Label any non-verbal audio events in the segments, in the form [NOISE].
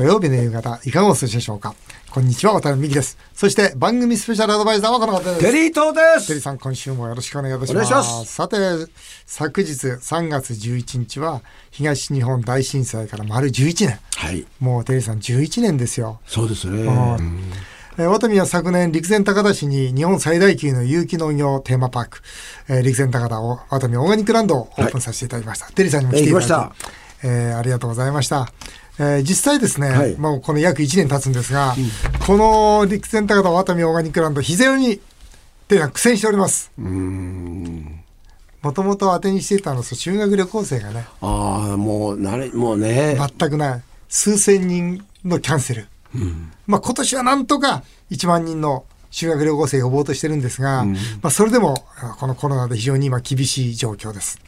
土曜日の夕方、いかがお過ごしでしょうか？こんにちは、渡辺美希です。そして番組スペシャルアドバイザーはこの方です。テリー東です。テリーさん、今週もよろしくお願いいたします。ますさて、昨日3月11日は東日本大震災から丸11年。はい。もうテリーさん11年ですよ。そうですね。うんえーワタミは昨年、陸前高田市に日本最大級の有機農業テーマパーク、えー陸前高田をワタミオーガニックランドをオープンさせていただきました。テリーさんにも来ていただいて、えー来えーありがとうございました。えー実際ですね、はい。もうこの約1年経つんですが、この陸前高田ワタミオーガニックランド、非常にテリーさん苦戦しております。もともと当てにしていたのは修学旅行生がね、ああ、もう、なれ、もうね。全くない。数千人のキャンセル、まあ、今年はなんとか1万人の修学旅行生を呼ぼうとしてるんですが、まあ、それでもあこのコロナで非常に今厳しい状況です、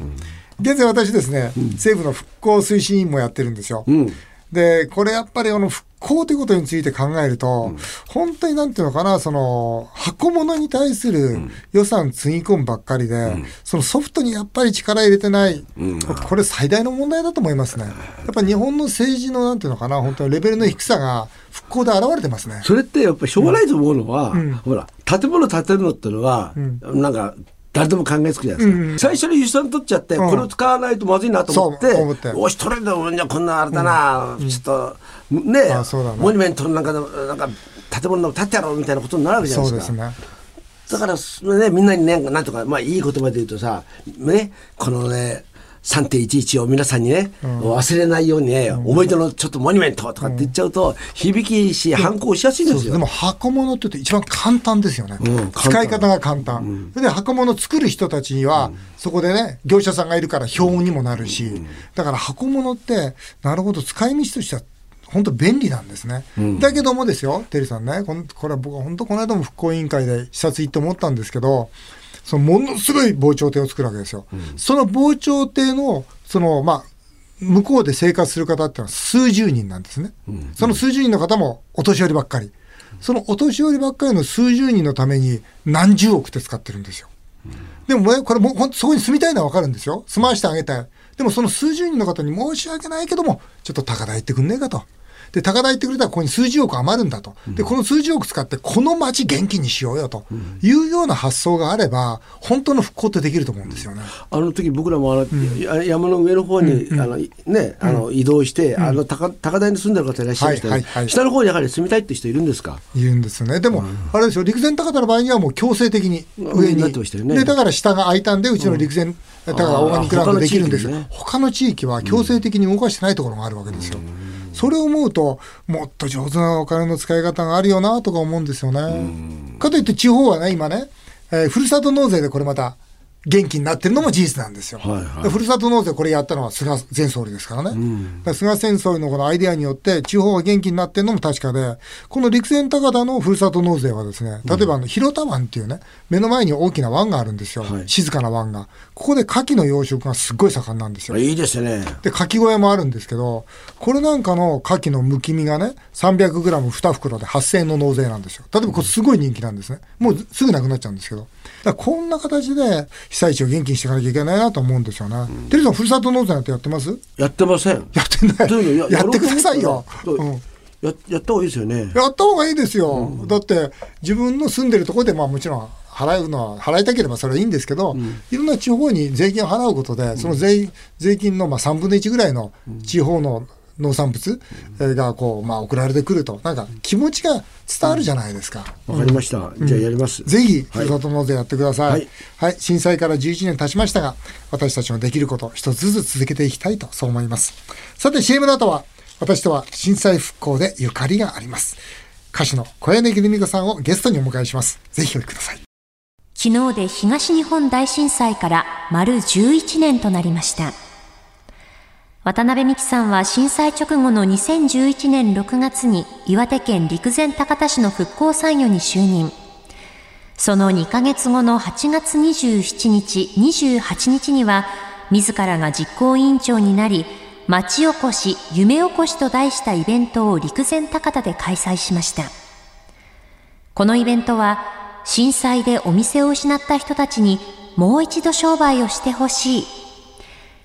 現在私ですね、政府の復興推進委員もやってるんですよ、うん。でこれやっぱりあの復興ということについて考えると、本当になんていうのかなその箱物に対する予算つぎ込むばっかりで、そのソフトにやっぱり力入れてない、これ最大の問題だと思いますね。やっぱり日本の政治のなんていうのかな本当にレベルの低さが復興で現れてますね。それってやっぱりしょうがないと思うのは、ん。ほら、建物建てるのってのは、なんか、誰でも考えつくじゃないですか。うん最初に予算取っちゃって、うんこれを使わないとまずいなと思って、思っておし、取れんだ、じゃこんなあれだな、ちょっと、ねモニュメントのなんか、なんか、建物の建てやろうみたいなことになるわけじゃないですか。すね。だから、ね、みんなにね、なんとか、まあ、いい言葉で言うとさ、ね、このね、3.11を皆さんにね、忘れないようにね、思い出のちょっそモニュメントとかって言っちゃうと、響きし、反抗しやすいんですよ。でも箱物って一番簡単ですよね、使い方が簡単、それで箱物作る人たちには、そこでね業者さんがいるから標にもなるし、だから箱物ってなるほど使い道としては本当便利なんですね、だけどもですよテリーさんねこんこれは僕は本当この間も復興委員会で視察行って思ったんですけどそのものすごい防潮堤を作るわけですよ、その防潮堤のそのまあ向こうで生活する方ってのは数十人なんですね。その数十人の方もお年寄りばっかり。そのお年寄りばっかりの数十人のために何十億って使ってるんですよ。でもね、これもうほんとそこに住みたいのはわかるんですよ。住まわしてあげたい。でもその数十人の方に申し訳ないけども、ちょっと高台行ってくんねえかと。で、高台行ってくれたらここに数十億余るんだと。で、この数十億使ってこの町元気にしようよと。いうような発想があれば、本当の復興ってできると思うんですよね。あの時僕らもあの、や山の上の方に、あのね、あの移動して、あの高高台に住んでる方いらっしゃいましたね、はいはいはい。下の方にやはり住みたいって人いるんですか？言うんですよね。でも、あれですよ、陸前高田の場合にはもう強制的に上に。なってましたよね。で、だから下が空いたんで、うちの陸前高田オーガニックランドできるんですよ。あー他の地域は強制的に動かしてないところがあるわけですよ。それを思うと、もっと上手なお金の使い方があるよなとか思うんですよね。かといって地方はね、今ね、えーふるさと納税でこれまた元気になってるのも事実なんですよ。はいはいでふるさと納税これやったのは菅前総理ですからね。だから菅前総理のこのアイデアによって地方が元気になってるのも確かで、この陸前高田のふるさと納税はですね、例えばあの広田湾っていうね、目の前に大きな湾があるんですよ。はい静かな湾が。ここで牡蠣の養殖がすっごい盛んなんですよ。いいですねで、牡蠣小屋もあるんですけど、これなんかの牡蠣のむき身がね、300グラム2袋で8000円の納税なんですよ。例えばこれすごい人気なんですね。もうすぐなくなっちゃうんですけど。だこんな形で被災地を元気にしていかなきゃいけないなと思うんですよね。テリーさん、ふるさと納税なんてやってます？やってませんやってない。どういうのやってくださいよ。どううんややった方がいいですよねやった方がいいですよ。だって、自分の住んでるところで、まあもちろん払うのは、払いたければそれはいいんですけど、いろんな地方に税金を払うことで、その税税金のまあ3分の1ぐらいの地方の農産物えーがこう、まあ送られてくると、なんか気持ちが伝わるじゃないですか。わかりました、じゃあやります、ぜひ、ふるさと納税やってください。ははいい。震災から11年経ちましたが、私たちのできること、一つずつ続けていきたいと、そう思います。さて、CM の後は、私とは震災復興でゆかりがあります。歌手の小柳ルミ子さんをゲストにお迎えします。ぜひお聞きください。昨日で東日本大震災から丸11年となりました。渡辺美樹さんは震災直後の2011年6月に岩手県陸前高田市の復興参与に就任。その2ヶ月後の8月27日、28日には、自らが実行委員長になり、町おこし、夢おこしと題したイベントを陸前高田で開催しました。このイベントは、震災でお店を失った人たちにもう一度商売をしてほしい。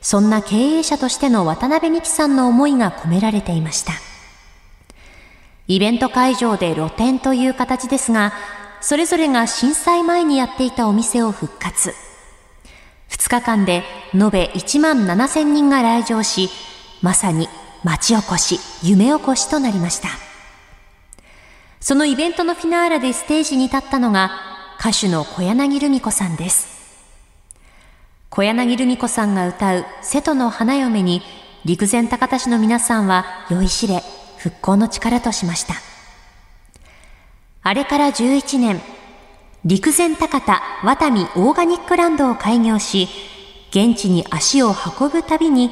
そんな経営者としての渡辺美樹さんの思いが込められていました。イベント会場で露店という形ですが、それぞれが震災前にやっていたお店を復活。2日間で延べ1万7000人が来場し、まさに町おこし、夢おこしとなりました。そのイベントのフィナーレでステージに立ったのが歌手の小柳ルミ子さんです。小柳ルミ子さんが歌う瀬戸の花嫁に陸前高田市の皆さんは酔いしれ復興の力としました。あれから11年、陸前高田ワタミオーガニックランドを開業し、現地に足を運ぶたびに、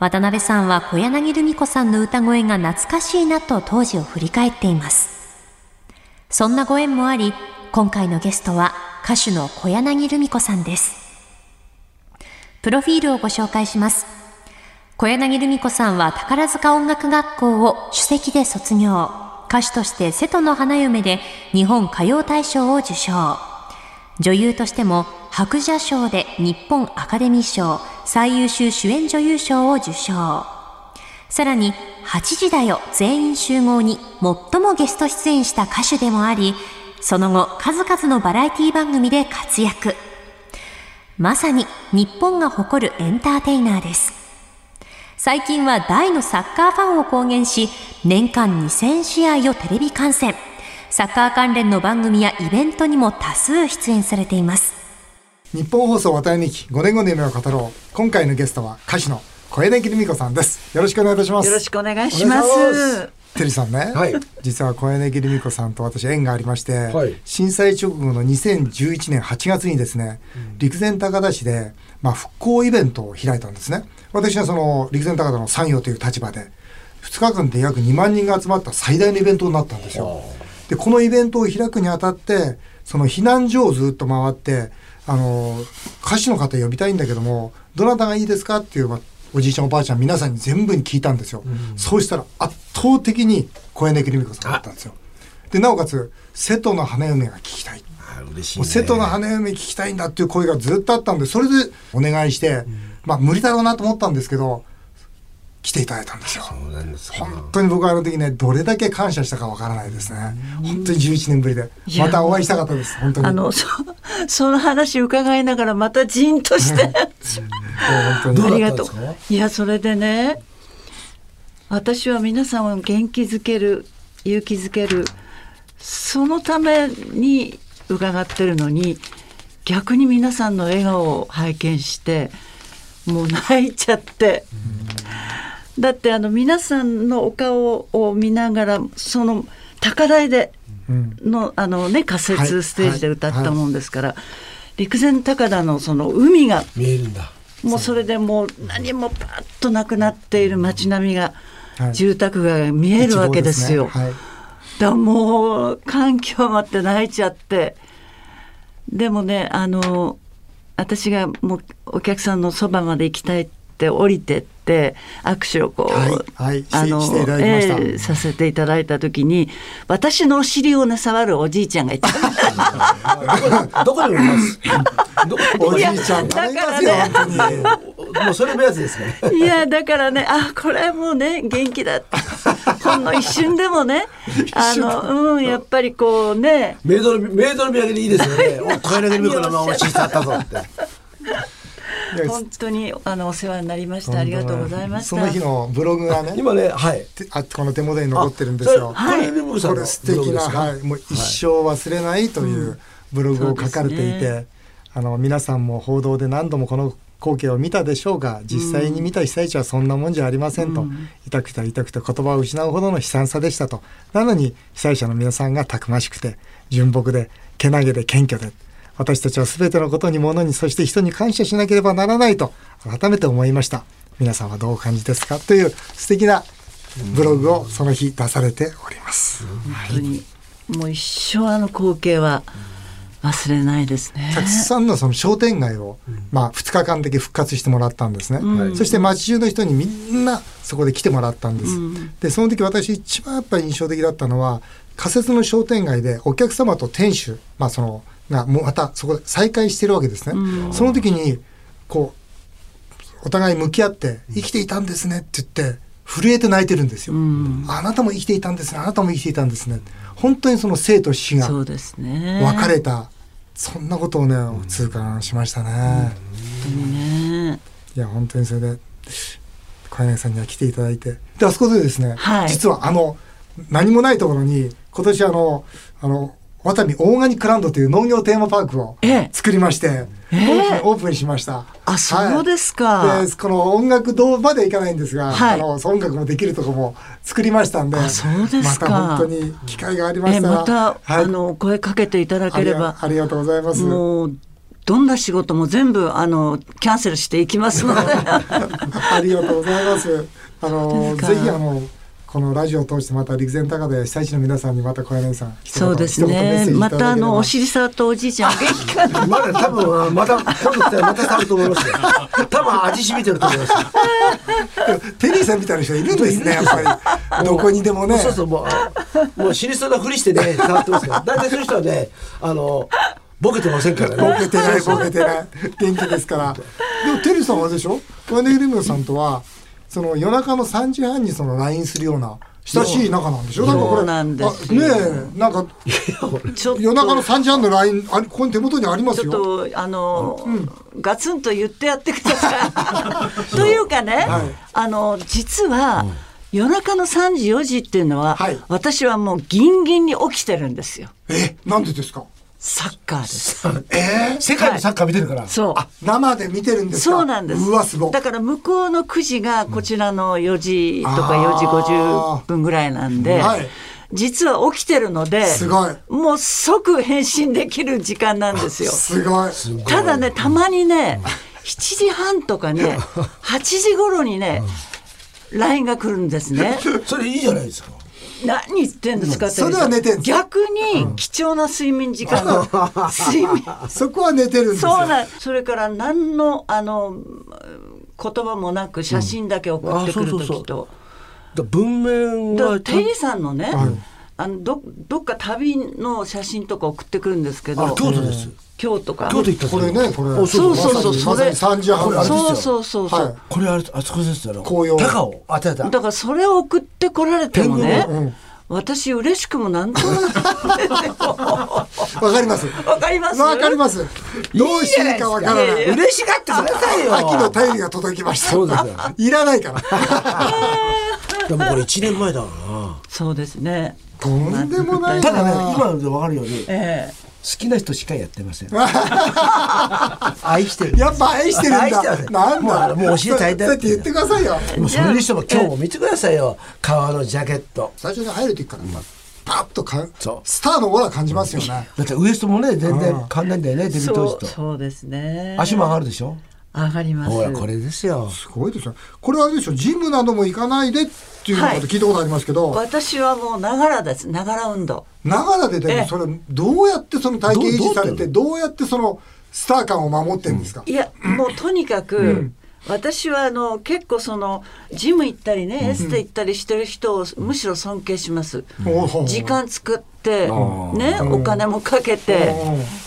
渡辺さんは小柳ルミ子さんの歌声が懐かしいなと当時を振り返っています。そんなご縁もあり、今回のゲストは歌手の小柳ルミ子さんです。プロフィールをご紹介します。小柳ルミ子さんは宝塚音楽学校を首席で卒業。歌手として瀬戸の花嫁で日本歌謡大賞を受賞。女優としても白蛇賞で日本アカデミー賞最優秀主演女優賞を受賞。さらに、8時だよ全員集合に最もゲスト出演した歌手でもあり、その後数々のバラエティ番組で活躍。まさに日本が誇るエンターテイナーです。最近は大のサッカーファンを公言し、年間2000試合をテレビ観戦。サッカー関連の番組やイベントにも多数出演されています。日本放送渡辺美希5年後の夢を語ろう。今回のゲストは歌手の小柳ルミ子さんです。よろしくお願いいたします。よろしくお願いします。テリーさんね、はい、実は小柳ルミ子さんと私縁がありまして、はい、震災直後の2011年8月にですね、うん、陸前高田市で、まあ、復興イベントを開いたんですね。私はその陸前高田の参与という立場で2日間で約2万人が集まった最大のイベントになったんですよ。でこのイベントを開くにあたってその避難所をずっと回ってあの歌手の方呼びたいんだけどもどなたがいいですかっていう、まあ、おじいちゃんおばあちゃん皆さんに全部に聞いたんですよ。うん、そうしたら圧倒的に小柳ルミ子さんだったんですよ。でなおかつ瀬戸の花嫁が聞きたい。嬉しい、ね、瀬戸の花嫁聞きたいんだっていう声がずっとあったんでそれでお願いして、うんまあ無理だろうなと思ったんですけど来ていただいたんですよ。本当に僕はあの時ねどれだけ感謝したかわからないですね。本当に11年ぶりでまたお会いしたかったです。本当に。あのそ [LAUGHS] その話伺いながらまたじんとして。本当にありがとう。いやそれでね私は皆さんを元気づける勇気づけるそのために伺ってるのに逆に皆さんの笑顔を拝見してもう泣いちゃって。だってあの皆さんのお顔を見ながらその高台での,、あのね仮設ステージで歌ったもんですから、陸前高田のその海が見えるんだもうそれでもう何もパッとなくなっている街並みが、住宅が見えるわけですよ。だもう環境あって泣いちゃって。でもねあの私がもうお客さんのそばまで行きたいって降りてって握手をこう、はいはい、あのえー、させていただいた時に私のお尻をね触るおじいちゃんがいた [LAUGHS] どこにおります？おじいちゃん。だからね。もうそれ目安ですね。いやだからねあこれもうね元気だほんの一瞬でもねあのうんやっぱりこうね。メイドのメイドの土産でいいですよね。[LAUGHS] お声だけ見るからお尻触ったぞって本当にあのお世話になりました。ありがとうございました。その日のブログがね今ねはい。あこの手元に残ってるんですよ。はい、これ素敵なはい。もう一生忘れないというブログを書かれていて、あの皆さんも報道で何度もこの光景を見たでしょうが実際に見た被災地はそんなもんじゃありませんと、うん、痛くて痛くて言葉を失うほどの悲惨さでしたと。なのに被災者の皆さんがたくましくて純朴でけなげで謙虚で私たちは全てのことに物にそして人に感謝しなければならないと改めて思いました。皆さんはどうお感じですか？という素敵なブログをその日出されております、本当にもう一生あの光景は忘れないですね。たくさんのその商店街を、まあ、2日間だけ復活してもらったんですね、うん、そして街中の人にみんなそこで来てもらったんです、うん、でその時私一番やっぱり印象的だったのは仮設の商店街でお客様と店主、まあ、そのがもうまたそこで再会してるわけですね。その時にこうお互い向き合って生きていたんですねって言って震えて泣いてるんですよ。あなたも生きていたんですね、あなたも生きていたんですね。本当にその生と死がそうですね別れた、そんなことをね、痛感しましたね。ねいや、本当にそれで、小柳さんには来ていただいて。で、あそこでですね、はい実はあの、何もないところに、今年あの、あの、ワタミオーガニックランドという農業テーマパークをええ。作りまして、えープンオープンしました。あそうですか。で、この音楽堂まで行かないんですが、はい。あの、音楽もできるとこも作りましたんで、あそうですか。また本当に機会がありましたら、えまた、はい。あの声かけていただければ。ありがとうございます。もうどんな仕事も全部あのキャンセルしていきますので。[LAUGHS] ありがとうございます。あのぜひあのこのラジオを通してまた陸前高で被災地の皆さんにまた小柳さんそうですね。またあのお尻触ったおじいちゃん。元気かなまだ多分また今度来たらまた触ると思いますよ。[LAUGHS] 多分味しみてると思いますよ。テリーさんみたいな人いるんですねやっぱり。どこにでもね。そうそうもうもう死にそうなふりしてね触ってますから。大体そういう人はねあのボケてませんからね。ボケてないボケてない。元気ですから。でもテリーさんはあれでしょ？小柳ルミオさんとはその夜中の3時半にその LINE するような親しい仲なんでしょ？なんかこれなんですあねえなんか夜中の3時半の LINE あここに手元にありますちょよ。っとあの、ガツンと言ってやってください。[LAUGHS] というかね、はいあの実は、夜中の3時4時っていうのは、はい私はもうギンギンに起きてるんですよ。えなんでですか？サッカーです。えー？世界のサッカー見てるから、そう。あ生で見てるんですか？そうなんです。うわすご。いだから向こうの9時がこちらの4時とかあー。4時50分ぐらいなんで、はい。実は起きてるので、すごい。もう即返信できる時間なんですよ。すごい。ただね、たまにね、7時半とかね、[LAUGHS] 8時頃にね、LINE が来るんですね。[LAUGHS] それいいじゃないですか何言ってんですかそれは寝てんです逆に貴重な睡眠時間が、睡眠。そこは寝てるんですよ。そうなんそれから何の、あの、言葉もなく写真だけ送ってくる時と。だ文面だからはテリーさんのね、あのどどっか旅の写真とか送ってくるんですけど。あ京都です京都か。京都行ったこれねこれ。おそうそうそう。それ3時半これあれですよ。そうそうそうそう、はい。これあれあそこですよ紅葉。高尾。あ違う違う。だからそれを送ってこられてもね、天狗？うん。私嬉しくもなんともない [LAUGHS] わかります。わかります？わかります。どうしていいか。わからない。いやいや嬉しがってくださいよ。秋の便りが届きました。そうですよ。いらないから。[LAUGHS] でもこれ1年前だからな。そうですね。とんでもない。ただねな今ので分かるように好えきな人しかやってません。[LAUGHS] 愛してるやっぱ愛してるん愛してまなんだ？もう教えてあげてそうやって言ってくださいよ。もうそれにしても今日も見てくださいよ。革のジャケット。[LAUGHS] 最初に入る時からパッとかそう。スターのオーラ感じますよね。だってウエストもね全然変わんないんだよねデビュー当時とそうですね。足も上がるでしょ？上がります。ほらこれですよ。すごいですよ。これはあれでしょ。ジムなども行かないでっていうのをはい。聞いたことありますけど、私はもうながらです。ながら運動。ながらででええ。もそれどうやってその体型維持されてどどうやってそのスター感を守ってるんですか、いやもうとにかく、私はあの結構そのジム行ったりね、エステ行ったりしてる人をむしろ尊敬します、おー時間作ってねお金もかけて、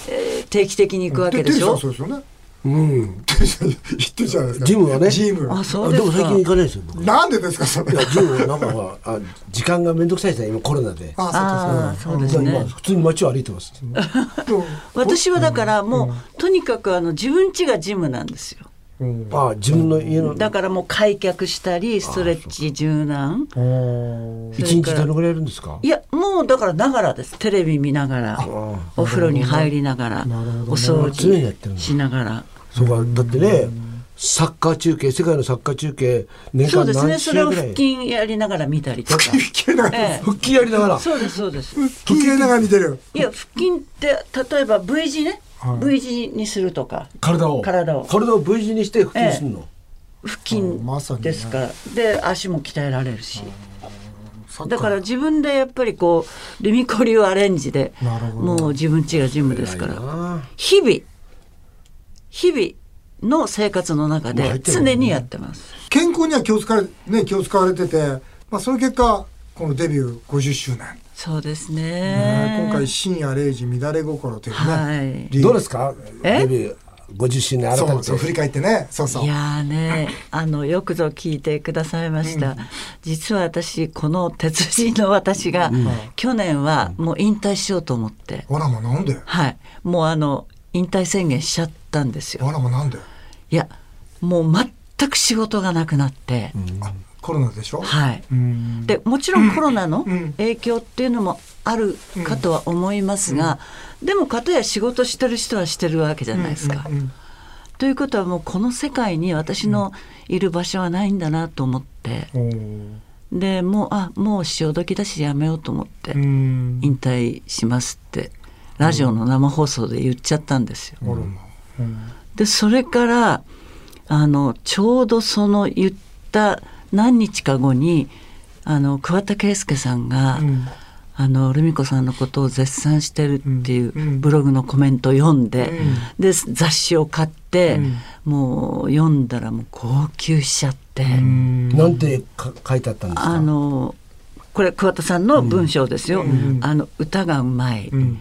えー定期的に行くわけでしょ。ですよねうん。テリーさん言ってるじゃないですかジムはね。ジム。あそうですか。でも最近行かないですよ。僕なんでですかそれ。いやジムなんかほらあ時間がめんどくさいですね今コロナで。あそうです今ね普通に街を歩いてます。[LAUGHS] 私はだからもう、とにかくあの自分家がジムなんですよ。うん。あ自分の家の。だからもう開脚したりストレッチ柔軟。うん一日どのぐらいやるんですか？いやもうだからながらです。テレビ見ながらお風呂に入りながらお掃除しながらそうかだってねサッカー中継世界のサッカー中継年間そうですね。何それを腹筋やりながら見たりとか。腹筋ながらええ。腹筋やりながら。そうですそうです。腹筋ながら見てるいや腹筋って例えば V 字ね、はい。V 字にするとか。体を。体を。体を V 字にして腹筋するの、腹筋ですか。ら、で足も鍛えられるし。だから自分でやっぱりこうルミコ流アレンジでもう自分家がジムですから。あ日々日々の生活の中で常にやってます。健康には気を使われ,、ね、気を使われてて、まあ、その結果このデビュー50周年、そうですね。ね。今回「深夜0時乱れ心」というね、はい。リどうですか？え？デビュー50周年改めて。そうそう振り返ってね。そうそう。いやーね [LAUGHS] あのよくぞ聞いてくださいました、実は私この鉄人の私が、去年はもう引退しようと思って、あらまなんで？はい。もうあの引退宣言しちゃったんですよ。あらまなんで？いやもう全く仕事がなくなって、あコロナでしょ？はい、うん。でもちろんコロナのん。影響っていうのもあるかとは思いますが、でもかたや仕事してる人はしてるわけじゃないですか。うんうんということはもうこの世界に私のいる場所はないんだなと思って、おー。でもうあもう潮時だしやめようと思って、うん。引退しますってラジオの生放送で言っちゃったんですよ。うんでそれからあのちょうどその言った何日か後にあの桑田佳祐さんが、うん。あのルミ子さんのことを絶賛してるっていうブログのコメントを読んで、うん。で雑誌を買って、うん。もう読んだらもう号泣しちゃって、うん。なんてか書いてあったんですか？あのこれ桑田さんの文章ですよ、うん。あの歌がうまい、うん。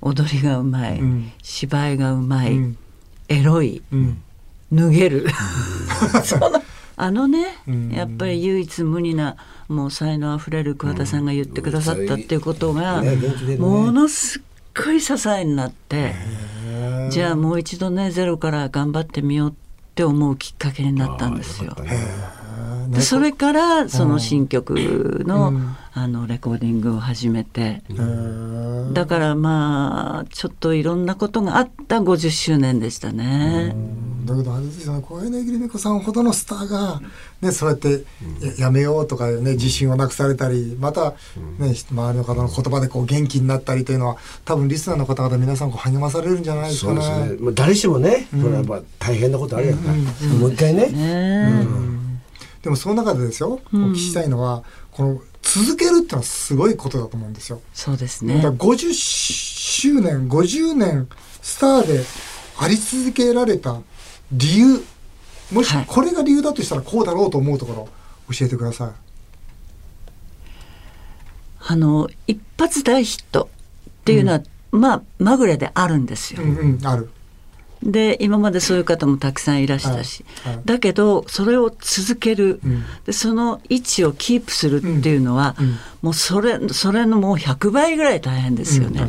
踊りがうまい、うん。芝居がうまい、うんエロい、うん。脱げる。[LAUGHS] あのね、うん。やっぱり唯一無二なもう才能あふれる桑田さんが言ってくださったっていうことが、ものすっごい支えになって、じゃあもう一度ねゼロから頑張ってみようって思うきっかけになったんですよ。でそれからその新曲の,、うん。あのレコーディングを始めて、だからまあちょっといろんなことがあった50周年でしたね。だけどあれですよね小柳ルミ子さんほどのスターが、ね、そうやってややめようとかね自信をなくされたりまた、ね、周りの方の言葉でこう元気になったりというのは多分リスナーの方々皆さんこう励まされるんじゃないですそかね。うですね、まあ、誰しもね、これやっぱ大変なことあるやんか、もう一回ね、ねでもその中でですよ、お聞きしたいのはこの続けるってのはすごいことだと思うんですよ。そうですね。50周年50年スターであり続けられた理由もしはいこれが理由だとしたらこうだろうと思うところ教えてください。あの一発大ヒットっていうのは、まあまぐれであるんですよ。うんうん、ある。で今までそういう方もたくさんいらしたし、はいはい。だけどそれを続ける、うん。でその位置をキープするっていうのは、うん。うんもうそれそれのもう100倍ぐらい大変ですよね。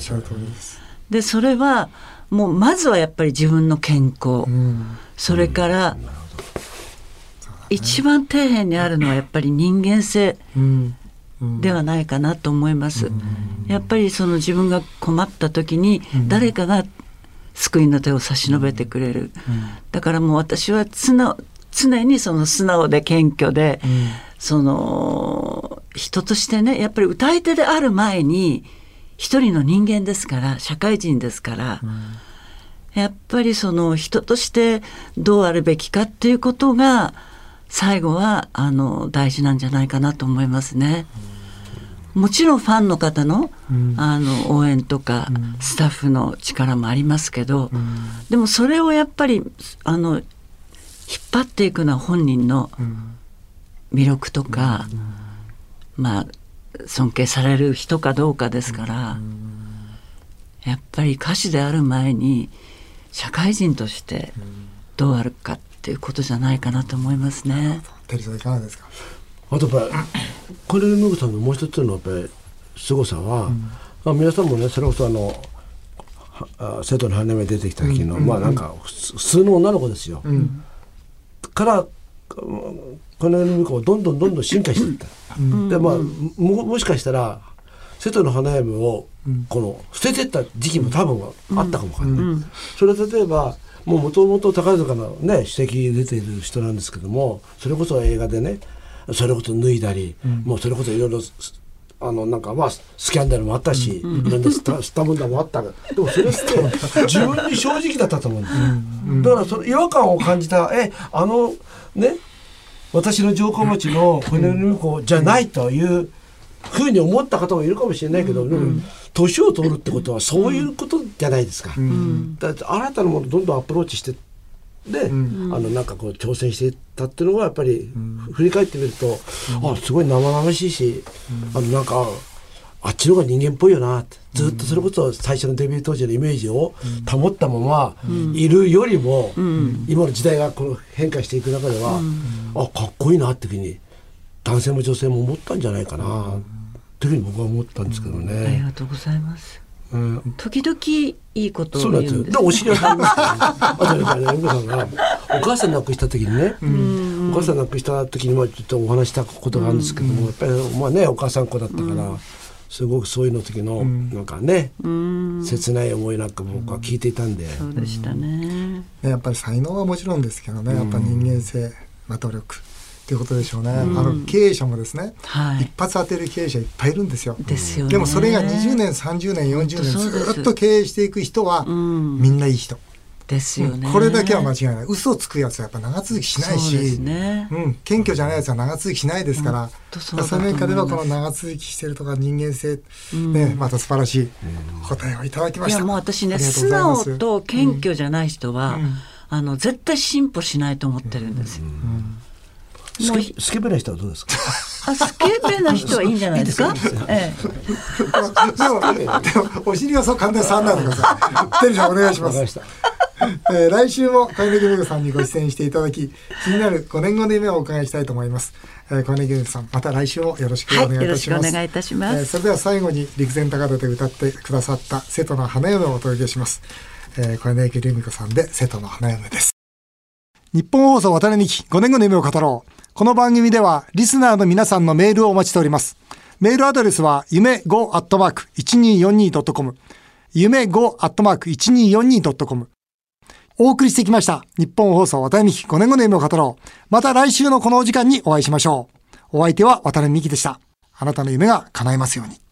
でそれはもうまずはやっぱり自分の健康、うん。それから、一番底辺にあるのはやっぱり人間性。ではないかなと思います。やっぱりその自分が困った時に誰かが救いの手を差し伸べてくれる。だからもう私は常常にその素直で謙虚で、その人としてねやっぱり歌い手である前に一人の人間ですから社会人ですから、やっぱりその人としてどうあるべきかっていうことが最後はあの大事なんじゃないかなと思いますね。もちろんファンの方の,、あの応援とか、スタッフの力もありますけど、でもそれをやっぱりあの引っ張っていくのは本人の魅力とか、まあ尊敬される人かどうかですから、やっぱり歌手である前に社会人としてどうあるかっていうことじゃないかなと思いますね。テリーさんいかがですか？あとやっぱりこれムグさんのもう一つのやっぱり凄さは、まあ、皆さんもねそれこそあのはあ瀬戸の花嫁出てきた時の、まあなんか普通の女の子ですよ、からうんこの海子はどんどんどんどん進化していった、でまあももしかしたら瀬戸の花嫁をこの捨ててった時期も多分あったかもわかんない、それは例えばもともと宝塚のね指摘出ている人なんですけどもそれこそ映画でねそれこそ脱いだり、もうそれこそいろいろあのなんかまあスキャンダルもあったし、いろんなスタスタムンダもあった。でもそれって自分に正直だったと思うんですよ、だからその違和感を感じたえあのね私の城下町の小根美子じゃないというふうに思った方もいるかもしれないけど、でも年を取るってことはそういうことじゃないですか。だって新たなものをどんどんアプローチしてで、あのなんかこう挑戦していったっていうのがやっぱり、振り返ってみると、あすごい生々しいし、あのなんかあっちの方が人間っぽいよなってずっとそれこそ最初のデビュー当時のイメージを保ったままいるよりも、今の時代がこの変化していく中では、あかっこいいなっていうふうに男性も女性も思ったんじゃないかなっていうふうに僕は思ったんですけどありね。がとうございます。うん時々いいことを言うんですなんですよ。で、お知り合いさんですから、さんが、お母さん亡くした時にね、お母さん亡くした時に、まあ、ちょっとお話したことがあるんですけども、やっぱり、まあね、お母さん子だったから、すごくそういうの時の、なんかね、切ない思いなんか僕は聞いていたんで、そうでしたね。ねやっぱり才能はもちろんですけどね、やっぱ人間性、まあ、努力っていうことでしょうね、あの経営者もですね、はい。一発当てる経営者いっぱいいるんですよ。ですよね。でもそれが20年30年40年ずっと経営していく人は、んみんないい人、ですよね。これだけは間違いない。嘘をつくやつはやっぱ長続きしないし。ね。うん、謙虚じゃないやつは長続きしないですから。うだと思います。その中ではこの長続きしてるとか人間性、ね、また素晴らしい答えをいただきました。いやもう私ね素直と謙虚じゃない人は、あの絶対進歩しないと思ってるんですよ。スもうケスケベな人はどうですか？あスケベな人はいいんじゃないですか？えでも、でもお尻はそう簡単に触らないでください。テリーさんお願いします。えー来週も小柳ルミ子さんにご出演していただき、気になる5年後の夢をお伺いしたいと思います。えー小柳ルミ子さん、また来週もよろしくお願いいたします。はいよろしくお願いいたしますえーそれでは最後に陸前高田で歌ってくださった瀬戸の花嫁をお届けします。えー小柳ルミ子さんで瀬戸の花嫁です。日本放送渡辺美希5年後の夢を語ろう。この番組ではリスナーの皆さんのメールをお待ちしております。メールアドレスは夢 5-1242.com 夢 5-1242.com お送りしてきました。日本放送渡辺美希5年後の夢を語ろう。また来週のこのお時間にお会いしましょう。お相手は渡辺美希でした。あなたの夢が叶いますように。